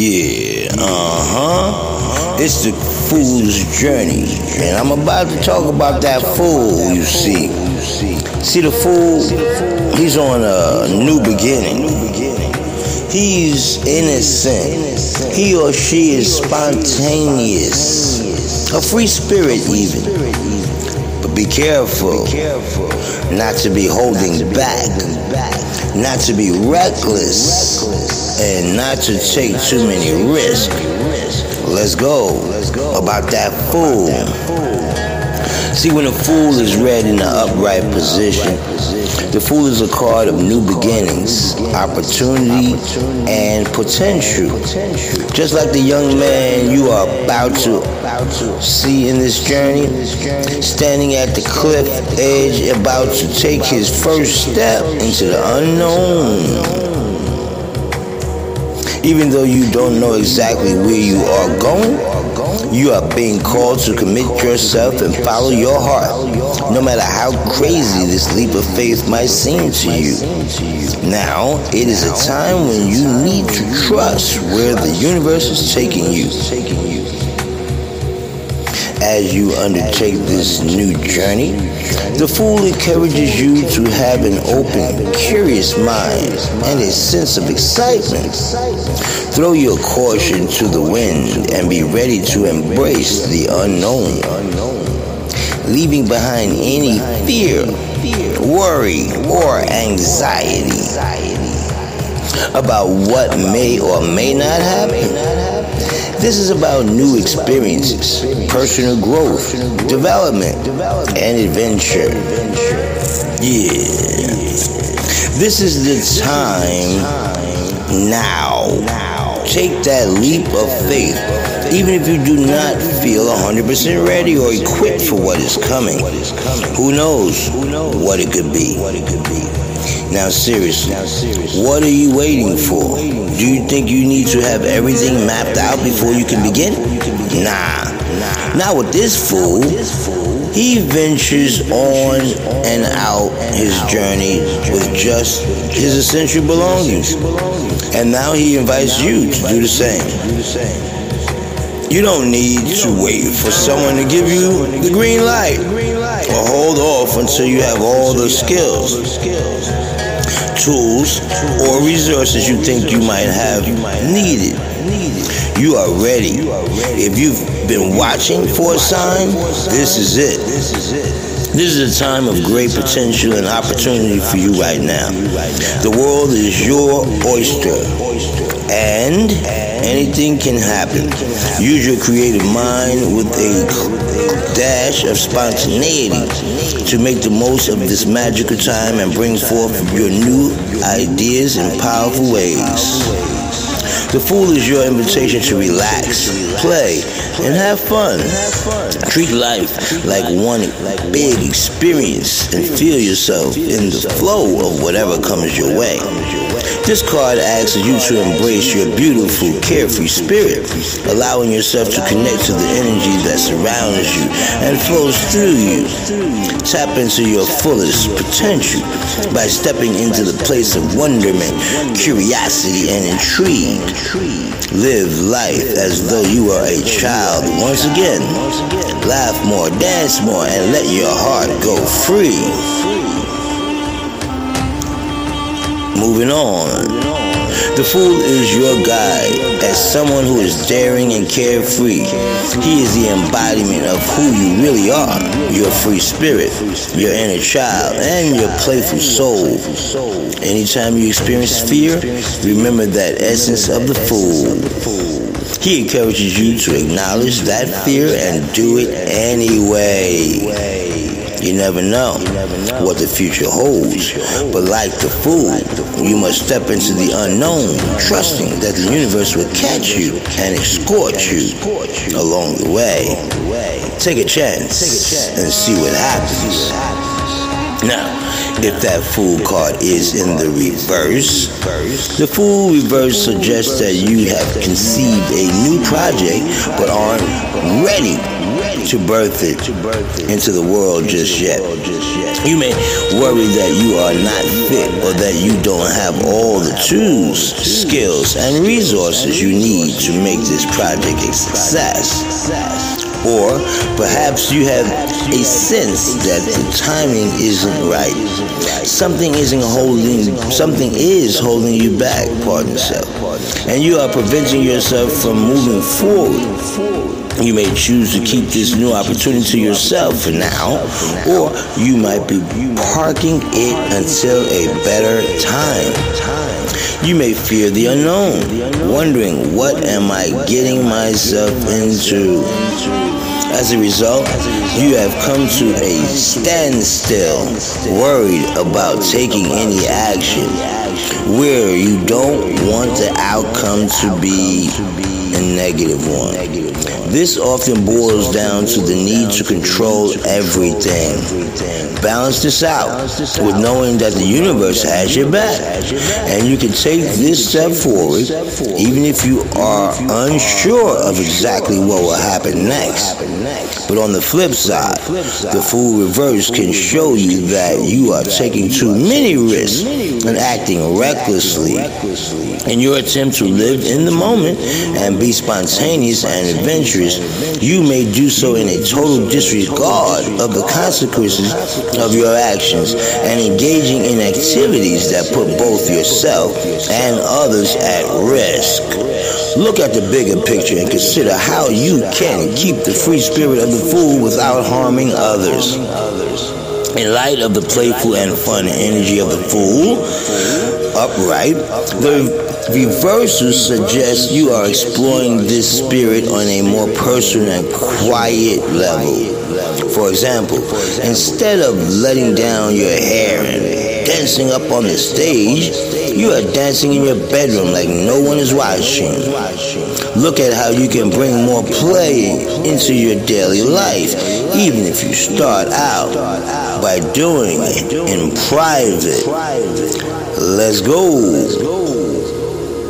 Yeah, uh huh. It's the fool's journey. And I'm about to talk about that fool, you see. See, the fool, he's on a new beginning. He's innocent. He or she is spontaneous. A free spirit, even. But be careful not to be holding back, not to be reckless, and not to take too many risks. Let's go about that fool. See, when a fool is read in the upright position, the fool is a card of new beginnings, opportunity, and potential. Just like the young man you are about to see in this journey, standing at the cliff edge, about to take his first step into the unknown. Even though you don't know exactly where you are going, you are being called to commit yourself and follow your heart, no matter how crazy this leap of faith might seem to you. Now, it is a time when you need to trust where the universe is taking you as you undertake this new journey. The Fool encourages you to have an open, curious mind and a sense of excitement. Throw your caution to the wind and be ready to embrace the unknown, leaving behind any fear, worry, or anxiety about what may or may not happen. This is about new experiences, personal growth, development, and adventure. Yeah. This is the time now. Take that leap of faith, even if you do not feel 100% ready or equipped for what is coming. Who knows what it could be? Now, seriously, what are you waiting for? Do you think you need to have everything mapped out before you can begin? Nah. Not with this fool. He ventures on and out his journey with just his essential belongings. And now he invites you to do the same. You don't need to wait for someone to give you the green light or hold off until you have all the skills tools, or resources you think you might have needed. You are ready. If you've been watching for a sign, this is it. This is a time of great potential and opportunity for you right now. The world is your oyster, and anything can happen. Use your creative mind with a dash of spontaneity to make the most of this magical time and bring forth your new ideas in powerful ways. The Fool is your invitation to relax, play, and have fun. Treat life like one big experience and feel yourself in the flow of whatever comes your way. This card asks you to embrace your beautiful, carefree spirit, allowing yourself to connect to the energy that surrounds you and flows through you. Tap into your fullest potential by stepping into the place of wonderment, curiosity, and intrigue. Live life as though you are a child once again. Laugh more, dance more, and let your heart go free. Moving on. The Fool is your guide as someone who is daring and carefree. He is the embodiment of who you really are your free spirit, your inner child, and your playful soul. Anytime you experience fear, remember that essence of the Fool. He encourages you to acknowledge that fear and do it anyway. You never know what the future holds. But like the fool, you must step into the unknown, trusting that the universe will catch you and escort you along the way. Take a chance and see what happens. Now, if that fool card is in the reverse, the fool reverse suggests that you have conceived a new project but aren't ready to birth it into the world just yet. You may worry that you are not fit or that you don't have all the tools, skills, and resources you need to make this project a success. Or perhaps you have a sense that the timing isn't right. Something isn't holding, something is holding you back, pardon yourself. And you are preventing yourself from moving forward. You may choose to keep this new opportunity to yourself for now, or you might be parking it until a better time. You may fear the unknown, wondering what am I getting myself into? As a result, you have come to a standstill, worried about taking any action, where you don't want the outcome to be a negative one. This often boils down to the need to control everything. Balance this out with knowing that the universe has your back. And you can take this step forward even if you are unsure of exactly what will happen next. But on the flip side, the fool reverse can show you that you are taking too many risks and acting recklessly in your attempt to live in the moment and be spontaneous and adventurous, you may do so in a total disregard of the consequences of your actions and engaging in activities that put both yourself and others at risk. Look at the bigger picture and consider how you can keep the free spirit of the fool without harming others. In light of the playful and fun energy of the fool, upright, the Reversals suggest you are exploring this spirit on a more personal and quiet level. For example, instead of letting down your hair and dancing up on the stage, you are dancing in your bedroom like no one is watching. Look at how you can bring more play into your daily life, even if you start out by doing it in private. Let's go.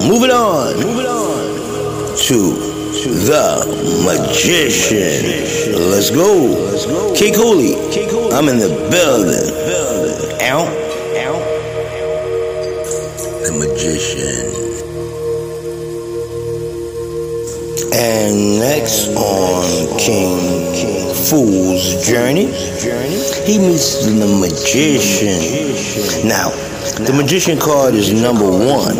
Moving on. Moving on. To the magician. Let's go. K Cooley. I'm in the building. Ow. Ow. The magician. And next on King, King Fool's journey, he meets the magician. Now, the magician card is number one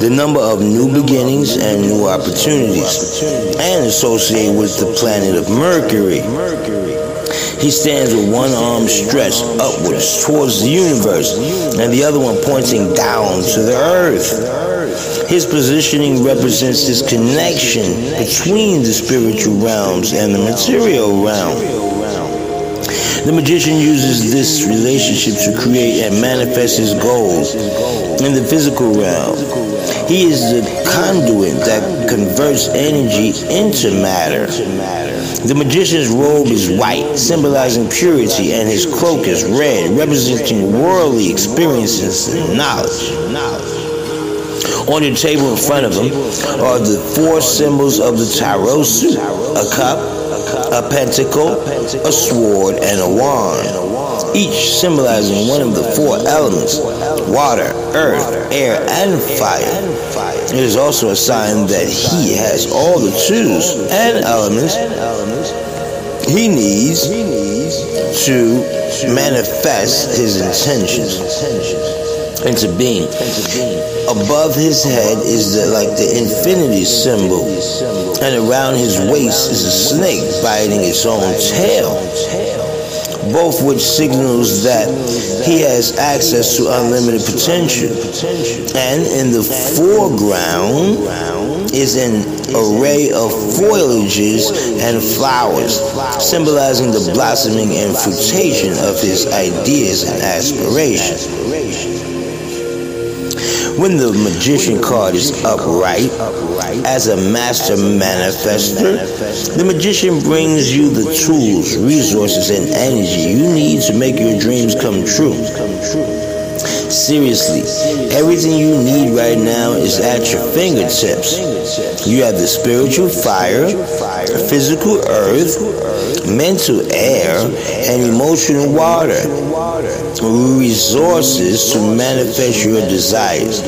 the number of new beginnings and new opportunities, and associated with the planet of Mercury. He stands with one arm stretched upwards towards the universe and the other one pointing down to the earth. His positioning represents this connection between the spiritual realms and the material realm. The magician uses this relationship to create and manifest his goals in the physical realm. He is the conduit that converts energy into matter. The magician's robe is white, symbolizing purity, and his cloak is red, representing worldly experiences and knowledge. On the table in front of him are the four symbols of the tarot suit a cup, a pentacle, a sword, and a wand, each symbolizing one of the four elements water, earth, air, and fire. It is also a sign that he has all the tools and elements he needs to manifest his intentions into being. Above his head is the, like the infinity symbol, and around his waist is a snake biting its own tail both which signals that he has access to unlimited potential. And in the foreground is an array of foliages and flowers, symbolizing the blossoming and fruition of his ideas and aspirations. When the magician card is upright, as a master manifester, the magician brings you the tools, resources, and energy you need to make your dreams come true. Seriously, everything you need right now is at your fingertips. You have the spiritual fire, physical earth, mental air, and emotional water. Resources to manifest your desires.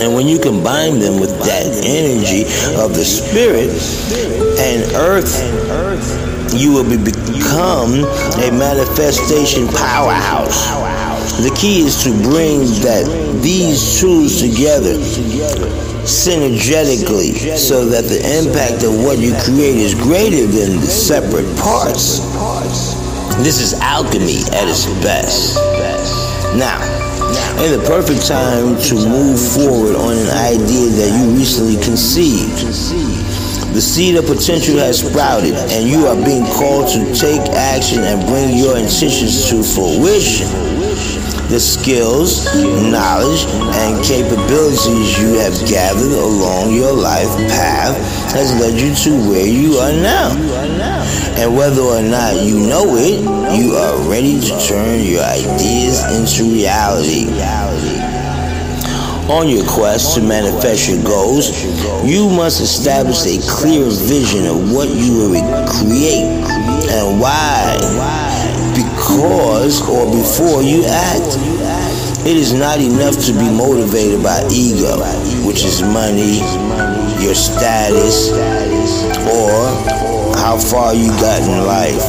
And when you combine them with that energy of the spirit and earth, you will be, become a manifestation powerhouse. The key is to bring that these tools together synergetically so that the impact of what you create is greater than the separate parts. This is alchemy at its best. Now, in the perfect time to move forward on an idea that you recently conceived. The seed of potential has sprouted, and you are being called to take action and bring your intentions to fruition. The skills, knowledge, and capabilities you have gathered along your life path has led you to where you are now. And whether or not you know it, you are ready to turn your ideas into reality. On your quest to manifest your goals, you must establish a clear vision of what you will create and why. Because or before you act. It is not enough to be motivated by ego, which is money, your status, or how far you got in life.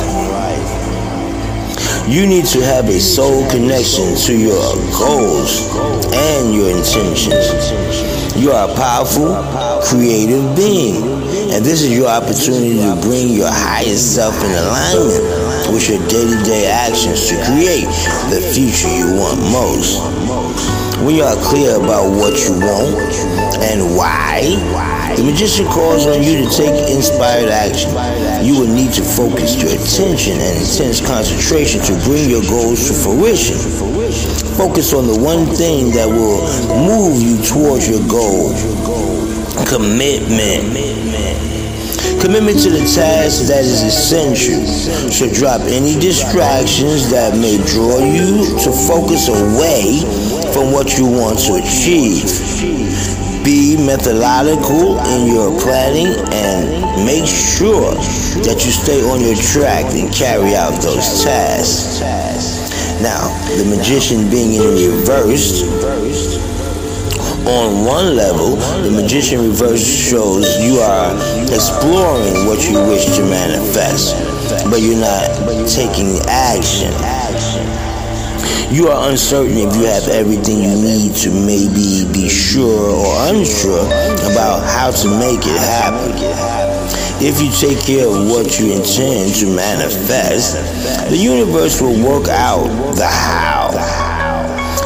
You need to have a soul connection to your goals and your intentions. You are a powerful, creative being, and this is your opportunity to bring your highest self in alignment with your day to day actions to create the future you want most. When you are clear about what you want and why, the magician calls on you to take inspired action. You will need to focus your attention and intense concentration to bring your goals to fruition. Focus on the one thing that will move you towards your goal. Commitment. Commitment to the task that is essential. So drop any distractions that may draw you to focus away from what you want to achieve. Be methodical in your planning and make sure that you stay on your track and carry out those tasks. Now, the magician being in reverse, on one level, the magician reverse shows you are exploring what you wish to manifest, but you're not taking action. You are uncertain if you have everything you need to maybe be sure or unsure about how to make it happen. If you take care of what you intend to manifest, the universe will work out the how.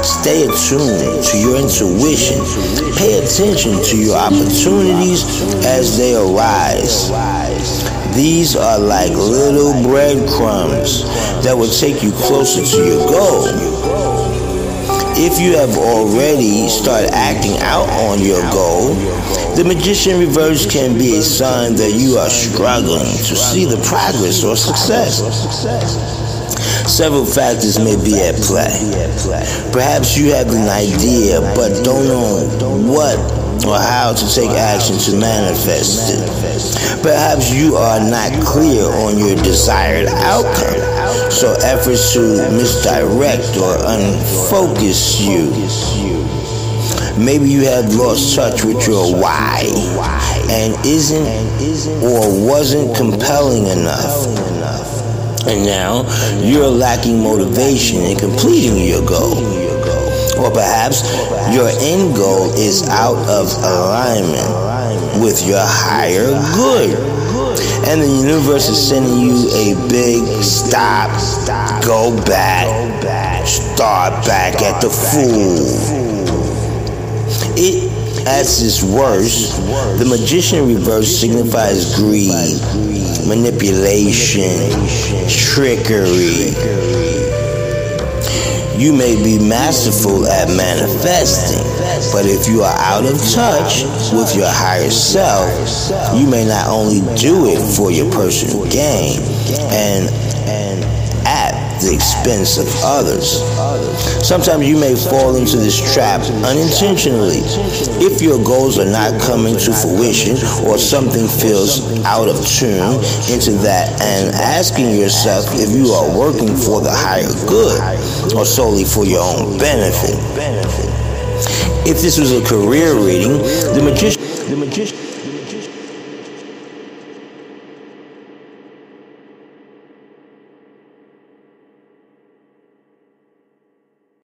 Stay attuned to your intuition. Pay attention to your opportunities as they arise. These are like little breadcrumbs that will take you closer to your goal. If you have already started acting out on your goal, the magician reverse can be a sign that you are struggling to see the progress or success. Several factors may be at play. Perhaps you have an idea but don't know what or how to take action to manifest it. Perhaps you are not clear on your desired outcome, so efforts to misdirect or unfocus you. Maybe you have lost touch with your why and isn't or wasn't compelling enough. And now you're lacking motivation in completing your goal. Or perhaps your end goal is out of alignment with your higher good. And the universe is sending you a big stop, go back, start back at the fool. It at its worst, the magician reverse signifies greed, manipulation, trickery, you may be masterful at manifesting, but if you are out of touch with your higher self, you may not only do it for your personal gain and the expense of others. Sometimes you may fall into this trap unintentionally. If your goals are not coming to fruition or something feels out of tune into that and asking yourself if you are working for the higher good or solely for your own benefit. If this was a career reading, the magician, the magician